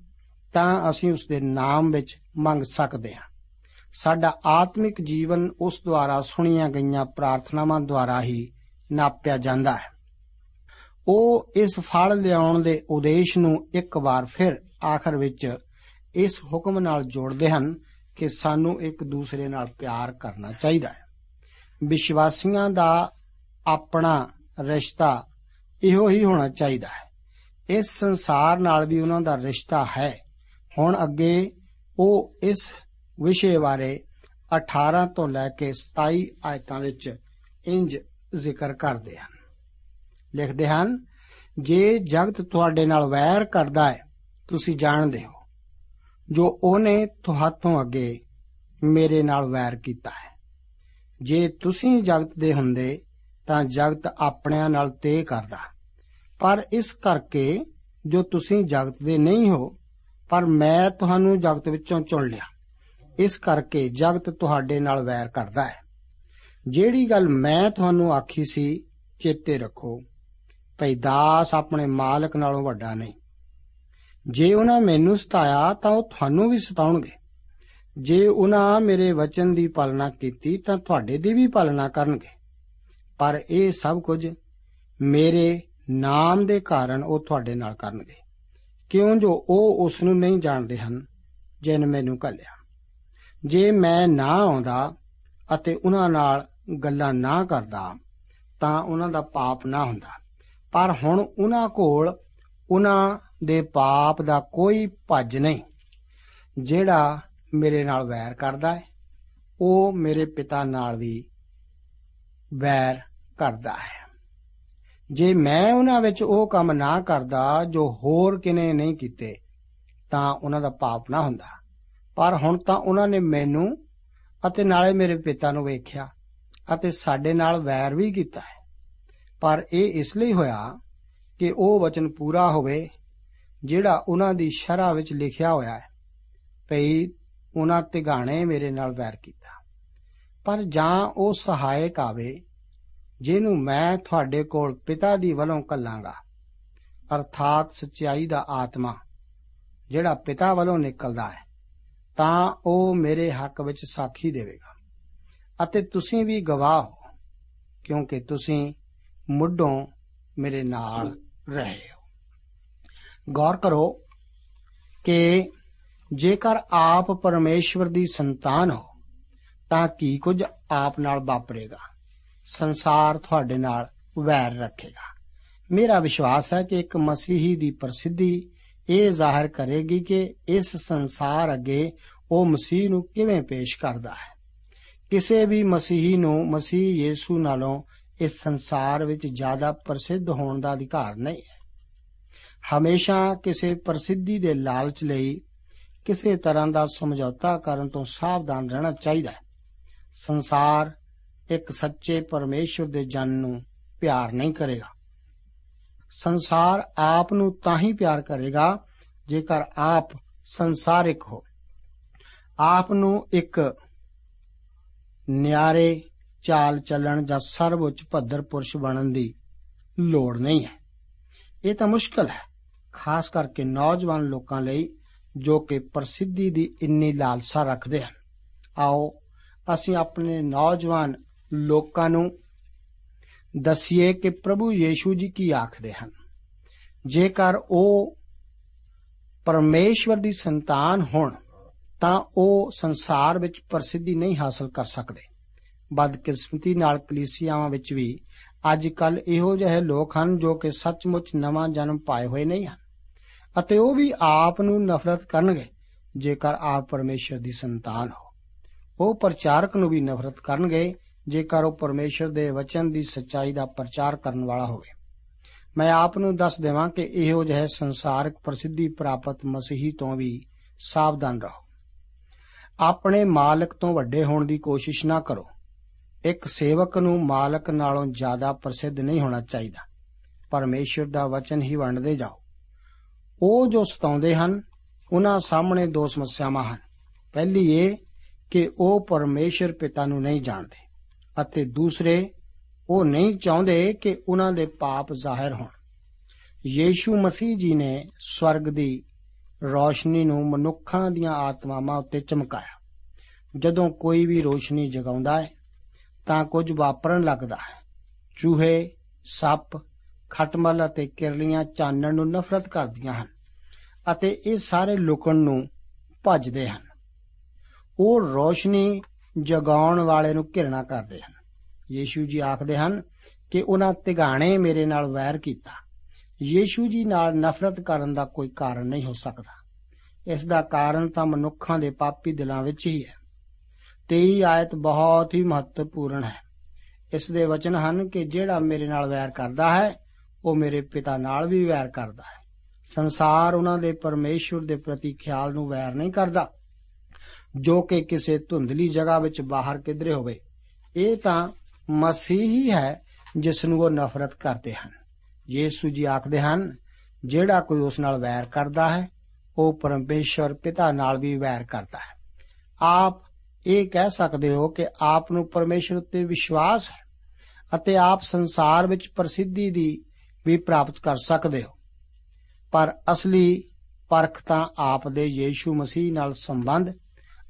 ਤਾਂ ਅਸੀਂ ਉਸ ਦੇ ਨਾਮ ਵਿੱਚ ਮੰਗ ਸਕਦੇ ਹਾਂ। ਸਾਡਾ ਆਤਮਿਕ ਜੀਵਨ ਉਸ ਦੁਆਰਾ ਸੁਣੀਆਂ ਗਈਆਂ ਪ੍ਰਾਰਥਨਾਵਾਂ ਦੁਆਰਾ ਹੀ ਨਾਪਿਆ ਜਾਂਦਾ ਹੈ। ਉਹ ਇਸ ਫਲ ਲਿਆਉਣ ਦੇ ਉਦੇਸ਼ ਨੂੰ ਇੱਕ ਵਾਰ ਫਿਰ ਆਖਰ ਵਿੱਚ ਇਸ ਹੁਕਮ ਨਾਲ ਜੋੜਦੇ ਹਨ ਕਿ ਸਾਨੂੰ ਇੱਕ ਦੂਸਰੇ ਨਾਲ ਪਿਆਰ ਕਰਨਾ ਚਾਹੀਦਾ ਹੈ। ਵਿਸ਼ਵਾਸੀਆਂ ਦਾ ਆਪਣਾ ਰਿਸ਼ਤਾ ਇਹੋ ਹੀ ਹੋਣਾ ਚਾਹੀਦਾ ਹੈ। ਇਸ ਸੰਸਾਰ ਨਾਲ ਵੀ ਉਹਨਾਂ ਦਾ ਰਿਸ਼ਤਾ ਹੈ। ਹੁਣ ਅੱਗੇ ਉਹ ਇਸ ਵਿਸ਼ੇ ਬਾਰੇ 18 ਤੋਂ ਲੈ ਕੇ 27 ਆਇਤਾਂ ਵਿੱਚ ਇੰਜ ਜ਼ਿਕਰ ਕਰਦੇ ਹਨ। ਲਿਖਦੇ ਹਨ, ਜੇ ਜਗਤ ਤੁਹਾਡੇ ਨਾਲ ਵੈਰ ਕਰਦਾ ਹੈ, ਤੁਸੀਂ ਜਾਣਦੇ ਹੋ, ਜੋ ਉਹਨੇ ਤੁਹਾਤੋਂ ਅੱਗੇ ਮੇਰੇ ਨਾਲ ਵੈਰ ਕੀਤਾ ਹੈ। ਜੇ ਤੁਸੀਂ ਜਗਤ ਦੇ ਹੁੰਦੇ, ਤਾਂ ਜਗਤ ਆਪਣਿਆਂ ਨਾਲ ਤੇ ਕਰਦਾ। ਪਰ ਇਸ ਕਰਕੇ ਜੋ ਤੁਸੀਂ ਜਗਤ ਦੇ ਨਹੀਂ ਹੋ, ਪਰ ਮੈਂ ਤੁਹਾਨੂੰ ਜਗਤ ਵਿੱਚੋਂ ਚੁਣ ਲਿਆ। ਇਸ ਕਰਕੇ ਜਗਤ ਤੁਹਾਡੇ ਨਾਲ ਵੈਰ ਕਰਦਾ ਹੈ। ਜਿਹੜੀ ਗੱਲ ਮੈਂ ਤੁਹਾਨੂੰ ਆਖੀ ਸੀ, ਚੇਤੇ ਰੱਖੋ, ਭਈ ਦਾਸ ਆਪਣੇ ਮਾਲਕ ਨਾਲੋਂ ਵੱਡਾ ਨਹੀਂ। ਜੇ ਉਹਨਾਂ ਮੈਨੂੰ ਸਤਾਇਆ, ਤਾਂ ਉਹ ਤੁਹਾਨੂੰ ਵੀ ਸਤਾਉਣਗੇ। ਜੇ ਉਹਨਾਂ ਮੇਰੇ ਵਚਨ ਦੀ ਪਾਲਣਾ ਕੀਤੀ ਤਾਂ ਤੁਹਾਡੇ ਦੀ ਵੀ ਪਾਲਣਾ ਕਰਨਗੇ। ਪਰ ਇਹ ਸਭ ਕੁਝ ਮੇਰੇ ਨਾਮ ਦੇ ਕਾਰਨ ਉਹ ਤੁਹਾਡੇ ਨਾਲ ਕਰਨਗੇ। ਕਿਉਂ ਜੋ ਉਹ ਉਸ ਨੂੰ ਨਹੀਂ ਜਾਣਦੇ ਹਨ, ਜਿਨ ਮੈਨੂੰ ਘੱਲਿਆ। ਜੇ ਮੈਂ ਨਾ ਆਉਂਦਾ ਅਤੇ ਉਹਨਾਂ ਨਾਲ ਗੱਲਾਂ ਨਾ ਕਰਦਾ, ਤਾਂ ਉਹਨਾਂ ਦਾ ਪਾਪ ਨਾ ਹੁੰਦਾ। ਪਰ ਹੁਣ ਉਹਨਾਂ ਕੋਲ ਉਹਨਾਂ ਦੇ ਪਾਪ ਦਾ ਕੋਈ ਭੱਜ ਨਹੀਂ, ਜਿਹੜਾ ਮੇਰੇ ਨਾਲ ਵੈਰ ਕਰਦਾ ਹੈ, ਉਹ ਮੇਰੇ ਪਿਤਾ ਨਾਲ ਵੀ ਵੈਰ ਕਰਦਾ ਹੈ। ਜੇ ਮੈਂ ਉਹਨਾਂ ਵਿੱਚ ਉਹ ਕੰਮ ਨਾ ਕਰਦਾ, ਜੋ ਹੋਰ ਕਿਨੇ ਨਹੀਂ ਕੀਤੇ, ਤਾਂ ਉਹਨਾਂ ਦਾ ਪਾਪ ਨਾ ਹੁੰਦਾ। ਪਰ ਹੁਣ ਤਾਂ ਉਹਨਾਂ ਨੇ ਮੈਨੂੰ ਅਤੇ ਨਾਲੇ ਮੇਰੇ ਪਿਤਾ ਨੂੰ ਵੇਖਿਆ ਅਤੇ ਸਾਡੇ ਨਾਲ ਵੈਰ ਵੀ ਕੀਤਾ ਹੈ। ਪਰ ਇਹ ਇਸ ਲਈ ਹੋਇਆ ਕਿ ਉਹ ਵਚਨ ਪੂਰਾ ਹੋਵੇ, ਜਿਹੜਾ ਉਹਨਾਂ ਦੀ ਸ਼ਰ੍ਹਾ ਵਿੱਚ ਲਿਖਿਆ ਹੋਇਆ ਹੈ, ਭਈ ਉਹਨਾਂ ਤਿਗਾਣੇ ਮੇਰੇ ਨਾਲ ਵੈਰ ਕੀਤਾ। ਪਰ ਜਾਂ ਉਹ ਸਹਾਇਕ ਆਵੇ, ਜਿਹਨੂੰ ਮੈਂ ਤੁਹਾਡੇ ਕੋਲ ਪਿਤਾ ਦੀ ਵੱਲੋਂ ਕੱਲਾਂਗਾ ਅਰਥਾਤ ਸਚਾਈ ਦਾ ਆਤਮਾ, ਜਿਹੜਾ ਪਿਤਾ ਵੱਲੋਂ ਨਿਕਲਦਾ ਹੈ, ਤਾਂ ਉਹ ਮੇਰੇ ਹੱਕ ਵਿੱਚ ਸਾਖੀ ਦੇਵੇਗਾ। ਅਤੇ ਤੁਸੀਂ ਵੀ ਗਵਾਹ ਹੋ, ਕਿਉਂਕਿ ਤੁਸੀਂ ਮੁੱਢੋਂ ਮੇਰੇ ਨਾਲ ਰਹੇ ਹੋ। ਗੌਰ ਕਰੋ ਕਿ ਜੇਕਰ ਆਪ ਪਰਮੇਸ਼ਵਰ ਦੀ ਸੰਤਾਨ ਹੋ, ਤਾਂ ਕੀ ਕੁਝ ਆਪ ਨਾਲ ਵਾਪਰੇਗਾ? ਸੰਸਾਰ ਤੁਹਾਡੇ ਨਾਲ ਵੈਰ ਰੱਖੇਗਾ। ਮੇਰਾ ਵਿਸ਼ਵਾਸ ਹੈ ਕਿ ਇੱਕ ਮਸੀਹੀ ਦੀ ਪ੍ਰਸਿੱਧੀ ਇਹ ਜ਼ਾਹਿਰ ਕਰੇਗੀ ਕਿ ਇਸ ਸੰਸਾਰ ਅੱਗੇ ਉਹ ਮਸੀਹ ਨੂੰ ਕਿਵੇਂ ਪੇਸ਼ ਕਰਦਾ ਹੈ। ਕਿਸੇ ਵੀ ਮਸੀਹੀ ਨੂੰ ਮਸੀਹ ਯੀਸੂ ਨਾਲੋਂ ਇਸ ਸੰਸਾਰ ਵਿੱਚ ਜ਼ਿਆਦਾ ਪ੍ਰਸਿੱਧ ਹੋਣ ਦਾ ਅਧਿਕਾਰ ਨਹੀਂ ਹੈ। ਹਮੇਸ਼ਾ ਕਿਸੇ ਪ੍ਰਸਿੱਧੀ ਦੇ ਲਾਲਚ ਲਈ ਕਿਸੇ ਤਰ੍ਹਾਂ ਦਾ ਸਮਝੌਤਾ ਕਰਨ ਤੋਂ ਸਾਵਧਾਨ ਰਹਿਣਾ ਚਾਹੀਦਾ ਹੈ। ਸੰਸਾਰ ਇੱਕ ਸੱਚੇ ਪਰਮੇਸ਼ਵਰ ਦੇ ਜਨ ਨੂੰ ਪਿਆਰ ਨਹੀਂ ਕਰੇਗਾ। ਸੰਸਾਰ ਆਪ ਨੂੰ ਤਾਂ ਹੀ ਪਿਆਰ ਕਰੇਗਾ ਜੇਕਰ ਆਪ ਸੰਸਾਰਿਕ ਹੋ ਆਪ ਨੂੰ ਇੱਕ ਨਿਆਰੇ ਚਾਲ ਚੱਲਣ ਜਾਂ ਸਰਵਉੱਚ ਪੱਧਰ ਪੁਰਸ਼ ਬਣਨ ਦੀ ਲੋੜ ਨਹੀਂ ਹੈ। ਇਹ ਤਾਂ ਮੁਸ਼ਕਲ ਹੈ, ਖਾਸ ਕਰਕੇ ਨੌਜਵਾਨ ਲੋਕਾਂ ਲਈ ਜੋ ਕਿ ਪ੍ਰਸਿੱਧੀ ਦੀ ਇੰਨੀ ਲਾਲਸਾ ਰੱਖਦੇ ਹਨ। ਆਓ ਅਸੀਂ ਆਪਣੇ ਨੌਜਵਾਨ ਲੋਕਾਂ ਨੂੰ ਦਸੀਏ ਕਿ ਪ੍ਰਭੂ ਯੀਸ਼ੂ ਜੀ ਕੀ ਆਖਦੇ ਹਨ। ਜੇਕਰ ਉਹ ਪਰਮੇਸ਼ਵਰ ਦੀ ਸੰਤਾਨ ਹੋਣ, ਤਾਂ ਉਹ ਸੰਸਾਰ ਵਿੱਚ ਪ੍ਰਸਿੱਧੀ ਨਹੀਂ ਹਾਸਲ ਕਰ ਸਕਦੇ। ਬਦਕਿਸਮਤੀ ਨਾਲ ਕਲੀਸਿਆਵਾਂ ਵਿੱਚ ਵੀ ਅੱਜ ਕੱਲ ਇਹੋ ਜਿਹੇ ਲੋਕ ਹਨ ਜੋ ਕਿ ਸੱਚਮੁੱਚ ਨਵਾਂ ਜਨਮ ਪਾਏ ਹੋਏ ਨਹੀਂ ਹਨ। ਅਤੇ ਉਹ ਵੀ ਆਪ ਨੂੰ ਨਫ਼ਰਤ ਕਰਨਗੇ, ਜੇਕਰ ਆਪ ਪਰਮੇਸ਼ਰ ਦੀ ਸੰਤਾਨ ਹੋ। ਉਹ ਪ੍ਰਚਾਰਕ ਨੂੰ ਵੀ ਨਫ਼ਰਤ ਕਰਨਗੇ, ਜੇਕਰ ਉਹ ਪਰਮੇਸ਼ਰ ਦੇ ਵਚਨ ਦੀ ਸੱਚਾਈ ਦਾ ਪ੍ਰਚਾਰ ਕਰਨ ਵਾਲਾ ਹੋਵੇ। ਮੈਂ ਆਪ ਨੂੰ ਦੱਸ ਦੇਵਾਂ ਕਿ ਇਹੋ ਜਿਹੇ ਸੰਸਾਰਿਕ ਪ੍ਰਸਿੱਧੀ ਪ੍ਰਾਪਤ ਮਸੀਹੀ ਤੋਂ ਵੀ ਸਾਵਧਾਨ ਰਹੋ। ਆਪਣੇ ਮਾਲਕ ਤੋਂ ਵੱਡੇ ਹੋਣ ਦੀ ਕੋਸ਼ਿਸ਼ ਨਾ ਕਰੋ। ਇੱਕ ਸੇਵਕ ਨੂੰ ਮਾਲਕ ਨਾਲੋਂ ਜ਼ਿਆਦਾ ਪ੍ਰਸਿੱਧ ਨਹੀਂ ਹੋਣਾ ਚਾਹੀਦਾ। ਪਰਮੇਸ਼ਰ ਦਾ ਵਚਨ ਹੀ ਵੰਡਦੇ ਜਾਓ। ਉਹ ਜੋ ਸਤਾਉਂਦੇ ਹਨ, ਉਹਨਾਂ ਸਾਹਮਣੇ ਦੋ ਸਮੱਸਿਆਵਾਂ ਹਨ। ਪਹਿਲੀ ਇਹ ਕਿ ਉਹ ਪਰਮੇਸ਼ਰ ਪਿਤਾ ਨੂੰ ਨਹੀਂ ਜਾਣਦੇ ਅਤੇ ਦੂਸਰੇ, ਉਹ ਨਹੀਂ ਚਾਹੁੰਦੇ ਕਿ ਉਹਨਾਂ ਦੇ ਪਾਪ ਜ਼ਾਹਿਰ ਹੋਣ। ਯੀਸ਼ੂ ਮਸੀਹ ਜੀ ਨੇ ਸਵਰਗ ਦੀ ਰੋਸ਼ਨੀ ਨੂੰ ਮਨੁੱਖਾਂ ਦੀਆਂ ਆਤਮਾਵਾਂ ਉੱਤੇ ਚਮਕਾਇਆ। ਜਦੋਂ ਕੋਈ ਵੀ ਰੋਸ਼ਨੀ ਜਗਾਉਂਦਾ ਹੈ, ਤਾਂ ਕੁਝ ਵਾਪਰਨ ਲੱਗਦਾ ਹੈ। ਚੂਹੇ, ਸੱਪ, ਖਟਮਲ ਅਤੇ ਕਿਰਲੀਆਂ ਚਾਨਣ ਨੂੰ ਨਫ਼ਰਤ ਕਰਦੀਆਂ ਹਨ। ਅਤੇ ਇਹ ਸਾਰੇ ਲੁਕਣ ਨੂੰ ਭੱਜਦੇ ਹਨ। ਉਹ ਰੋਸ਼ਨੀ ਜਗਾਉਣ ਵਾਲੇ ਨੂੰ ਘਿਰਣਾ ਕਰਦੇ ਹਨ। ਯੀਸ਼ੂ ਜੀ ਆਖਦੇ ਹਨ ਕਿ ਉਹਨਾਂ ਤਿਗਾਣੇ ਮੇਰੇ ਨਾਲ ਵੈਰ ਕੀਤਾ। ਯੀਸ਼ੂ ਜੀ ਨਾਲ ਨਫ਼ਰਤ ਕਰਨ ਦਾ ਕੋਈ ਕਾਰਨ ਨਹੀਂ ਹੋ ਸਕਦਾ। ਇਸ ਦਾ ਕਾਰਨ ਤਾਂ ਮਨੁੱਖਾਂ ਦੇ ਪਾਪੀ ਦਿਲਾਂ ਵਿੱਚ ਹੀ ਹੈ। 23 ਆਇਤ ਬਹੁਤ ਹੀ ਮਹੱਤਵਪੂਰਨ ਹੈ। ਇਸ ਦੇ ਵਚਨ ਹਨ ਕਿ ਜਿਹੜਾ ਮੇਰੇ ਨਾਲ ਵੈਰ ਕਰਦਾ ਹੈ, ਉਹ ਮੇਰੇ ਪਿਤਾ ਨਾਲ ਵੀ ਵੈਰ ਕਰਦਾ ਹੈ। ਸੰਸਾਰ ਉਹਨਾਂ ਦੇ ਪਰਮੇਸ਼ਵਰ ਦੇ ਪ੍ਰਤੀ ਖਿਆਲ ਨੂੰ ਵੈਰ ਨਹੀਂ ਕਰਦਾ। ਜੋ ਕਿ ਕਿਸੇ ਧੁੰਦਲੀ ਜਗ੍ਹਾ ਵਿੱਚ ਬਾਹਰ ਕਿਧਰੇ ਹੋਵੇ, ਇਹ ਤਾਂ ਮਸੀਹ ਹੀ ਹੈ ਜਿਸ ਨੂੰ ਉਹ ਨਫ਼ਰਤ ਕਰਦੇ ਹਨ। ਯੀਸ਼ੂ ਜੀ ਆਖਦੇ ਹਨ, ਜਿਹੜਾ ਕੋਈ ਉਸ ਨਾਲ ਵੈਰ ਕਰਦਾ ਹੈ, ਉਹ ਪਰਮੇਸ਼ਵਰ ਪਿਤਾ ਨਾਲ ਵੀ ਵੈਰ ਕਰਦਾ ਹੈ। ਆਪ ਇਹ ਕਹਿ ਸਕਦੇ ਹੋ ਕਿ ਆਪ ਨੂੰ ਪਰਮੇਸ਼ਰ ਉੱਤੇ ਵਿਸ਼ਵਾਸ ਹੈ ਅਤੇ ਆਪ ਸੰਸਾਰ ਵਿੱਚ ਪ੍ਰਸਿੱਧੀ ਦੀ ਵੀ ਪ੍ਰਾਪਤ ਕਰ ਸਕਦੇ ਹੋ। ਪਰ ਅਸਲੀ ਪਰਖ ਤਾਂ ਆਪ ਦੇ ਯੀਸ਼ੂ ਮਸੀਹ ਨਾਲ ਸੰਬੰਧ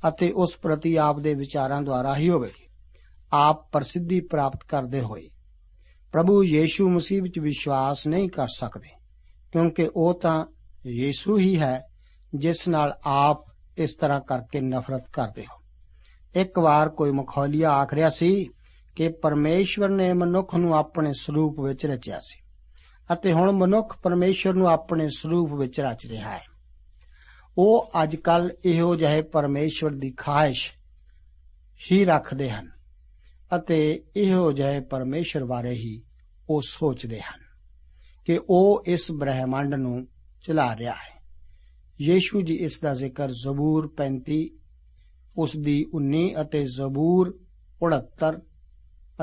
ਅਤੇ ਉਸ ਪ੍ਰਤੀ ਆਪ ਦੇ ਵਿਚਾਰਾਂ ਦੁਆਰਾ ਹੀ ਹੋਵੇਗੀ ਆਪ ਪ੍ਰਸਿੱਧੀ ਪ੍ਰਾਪਤ ਕਰਦੇ ਹੋਏ। ਪ੍ਰਭੂ ਯੀਸ਼ੂ ਮਸੀਹ ਵਿੱਚ ਵਿਸ਼ਵਾਸ ਨਹੀਂ ਕਰ ਸਕਦੇ, ਕਿਉਂਕਿ ਉਹ ਤਾਂ ਯੀਸ਼ੂ ਹੀ ਹੈ, ਜਿਸ ਨਾਲ ਆਪ ਇਸ ਤਰ੍ਹਾਂ ਕਰਕੇ ਨਫ਼ਰਤ ਕਰਦੇ ਹੋ। ਇੱਕ ਵਾਰ ਕੋਈ ਮਖੌਲੀਆ ਆਖ ਰਿਹਾ ਸੀ ਕਿ ਪਰਮੇਸ਼ਵਰ ਨੇ ਮਨੁੱਖ ਨੂੰ ਆਪਣੇ ਸਰੂਪ ਵਿੱਚ ਰਚਿਆ ਸੀ। ਅਤੇ ਹੁਣ ਮਨੁੱਖ ਪਰਮੇਸ਼ਵਰ ਨੂੰ ਆਪਣੇ ਸਰੂਪ ਵਿੱਚ ਰਚ ਰਿਹਾ ਹੈ। ਉਹ ਅੱਜਕੱਲ ਇਹੋ ਜਿਹੇ ਪਰਮੇਸ਼ਵਰ ਦੀ ਖਾਹਿਸ਼ ਹੀ ਰੱਖਦੇ ਹਨ ਅਤੇ ਇਹੋ ਜਿਹੇ ਪਰਮੇਸ਼ਵਰ ਬਾਰੇ ਹੀ ਉਹ ਸੋਚਦੇ ਹਨ ਕਿ ਉਹ ਇਸ ਬ੍ਰਹਿਮੰਡ ਨੂੰ ਚਲਾ ਰਿਹਾ ਹੈ। ਯੀਸ਼ੂ ਜੀ ਇਸ ਦਾ ਜ਼ਿਕਰ ਜ਼ਬੂਰ 35 ਉਸ ਦੀ 19 ਅਤੇ ਜ਼ਬੂਰ 69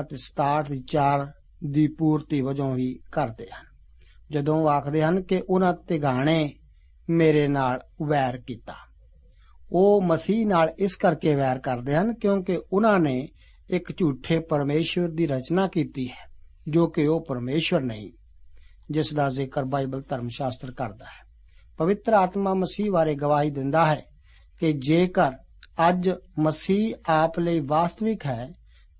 ਅਤੇ 67 ਦੀ 4 ਦੀ ਪੂਰਤੀ ਵਜੋਂ ਵੀ ਕਰਦੇ ਹਨ। ਜਦੋਂ ਉਹ ਆਖਦੇ ਹਨ ਕਿ ਉਹਨਾਂ ਤਿਗਾਣੇ ਮੇਰੇ ਨਾਲ ਵੈਰ ਕੀਤਾ। ਉਹ ਮਸੀਹ ਨਾਲ ਇਸ ਕਰਕੇ ਵੈਰ ਕਰਦੇ ਹਨ ਕਿਉਂਕਿ ਉਹਨਾਂ ਨੇ ਇੱਕ ਝੂਠੇ ਪਰਮੇਸ਼ਵਰ ਦੀ ਰਚਨਾ ਕੀਤੀ ਹੈ, ਜੋ ਕਿ ਉਹ ਪਰਮੇਸ਼ਵਰ ਨਹੀਂ, ਜਿਸ ਦਾ ਜ਼ਿਕਰ ਬਾਈਬਲ ਧਰਮ ਸ਼ਾਸਤਰ ਕਰਦਾ ਹੈ। ਪਵਿੱਤਰ ਆਤਮਾ ਮਸੀਹ ਬਾਰੇ ਗਵਾਹੀ ਦਿੰਦਾ ਹੈ ਕਿ ਜੇਕਰ ਅੱਜ ਮਸੀਹ ਆਪ ਲਈ ਵਾਸਤਵਿਕ ਹੈ,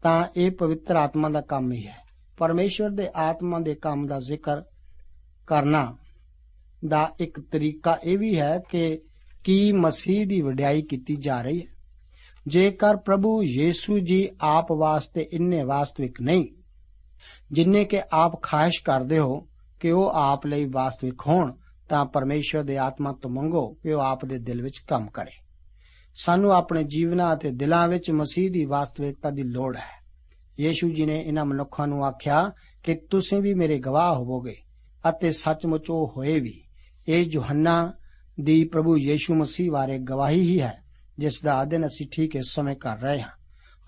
ਤਾਂ ਇਹ ਪਵਿੱਤਰ ਆਤਮਾ ਦਾ ਕੰਮ ਹੀ ਹੈ। ਪਰਮੇਸ਼ਵਰ ਦੇ ਆਤਮਾ ਦੇ ਕੰਮ ਦਾ ਜ਼ਿਕਰ ਕਰਨਾ ਦਾ ਇੱਕ ਤਰੀਕਾ ਇਹ ਵੀ ਹੈ ਕਿ ਕੀ ਮਸੀਹ ਦੀ ਵਡਿਆਈ ਕੀਤੀ ਜਾ ਰਹੀ ਹੈ। ਜੇਕਰ ਪ੍ਰਭੂ ਯੀਸੂ ਜੀ ਆਪ ਵਾਸਤੇ ਇੰਨੇ ਵਾਸਤਵਿਕ ਨਹੀਂ, ਜਿੰਨੇ ਕਿ ਆਪ ਖਾਹਿਸ਼ ਕਰਦੇ ਹੋ ਕਿ ਉਹ ਆਪ ਲਈ ਵਾਸਤਵਿਕ ਹੋਣ, ਤਾਂ ਪਰਮੇਸ਼ਵਰ ਦੇ ਆਤਮਾ ਤੋਂ ਮੰਗੋ ਕਿ ਉਹ ਆਪ ਦੇ ਦਿਲ ਵਿੱਚ ਕੰਮ ਕਰੇ। ਸਾਨੂੰ ਆਪਣੇ ਜੀਵਨਾਂ ਅਤੇ ਦਿਲਾਂ ਵਿੱਚ ਮਸੀਹ ਦੀ ਵਾਸਤਵਿਕਤਾ ਦੀ ਲੋੜ ਹੈ। ਯੀਸ਼ੂ ਜੀ ਨੇ ਇਹਨਾਂ ਮਨੁੱਖਾਂ ਨੂੰ ਆਖਿਆ ਕਿ ਤੁਸੀਂ ਵੀ ਮੇਰੇ ਗਵਾਹ ਹੋਵੋਗੇ। ਅਤੇ ਸੱਚਮੁੱਚ ਉਹ ਹੋਏ ਵੀ। ਇਹ ਯੋਹੰਨਾ ਦੀ ਪ੍ਰਭੂ ਯੀਸ਼ੂ ਮਸੀਹ ਬਾਰੇ ਗਵਾਹੀ ਹੀ ਹੈ, ਜਿਸ ਦਾ ਅਧਿਨ ਅਸੀਂ ਠੀਕ ਇਸ ਸਮੇਂ ਕਰ ਰਹੇ ਹਾਂ।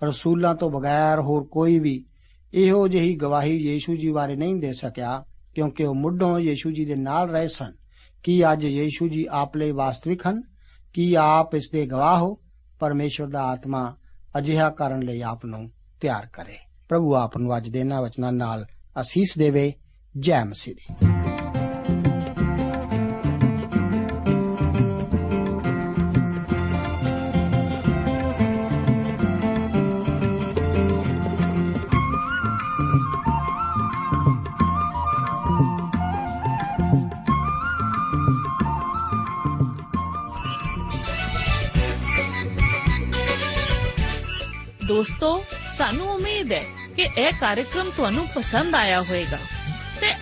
ਰਸੂਲਾਂ ਤੋਂ ਬਗੈਰ ਹੋਰ ਕੋਈ ਵੀ ਇਹੋ ਜਿਹੀ ਗਵਾਹੀ ਯੀਸ਼ੂ ਜੀ ਬਾਰੇ ਨਹੀਂ ਦੇ ਸਕਿਆ, ਕਿਉਂਕਿ ਉਹ ਮੁੱਢੋਂ ਯੀਸ਼ੂ ਜੀ ਦੇ ਨਾਲ ਰਹੇ ਸਨ। ਕੀ ਅੱਜ ਯੀਸ਼ੂ ਜੀ ਆਪ ਲਈ ਵਾਸਤਵਿਕ ਹਨ? ਕੀ ਆਪ ਇਸ ਦੇ ਗਵਾਹ ਹੋ? ਪਰਮੇਸ਼ਵਰ ਦਾ ਆਤਮਾ ਅਜਿਹਾ ਕਰਨ ਲਈ ਆਪ ਨੂੰ ਤਿਆਰ ਕਰੇ। ਪ੍ਰਭੂ ਆਪ ਨੂੰ ਅੱਜ ਦੇ ਇਹਨਾਂ ਵਚਨਾਂ ਨਾਲ ਅਸੀਸ ਦੇਵੇ। ਜੈ ਮਸੀਹ ਦੀ ਦੋਸਤੋ ਸਾਨੂੰ ਉਮੀਦ ਹੈ ਕਿ ਇਹ ਕਾਰਜਕ੍ਰਮ ਤੁਹਾਨੂੰ ਪਸੰਦ ਆਇਆ ਹੋਵੇਗਾ।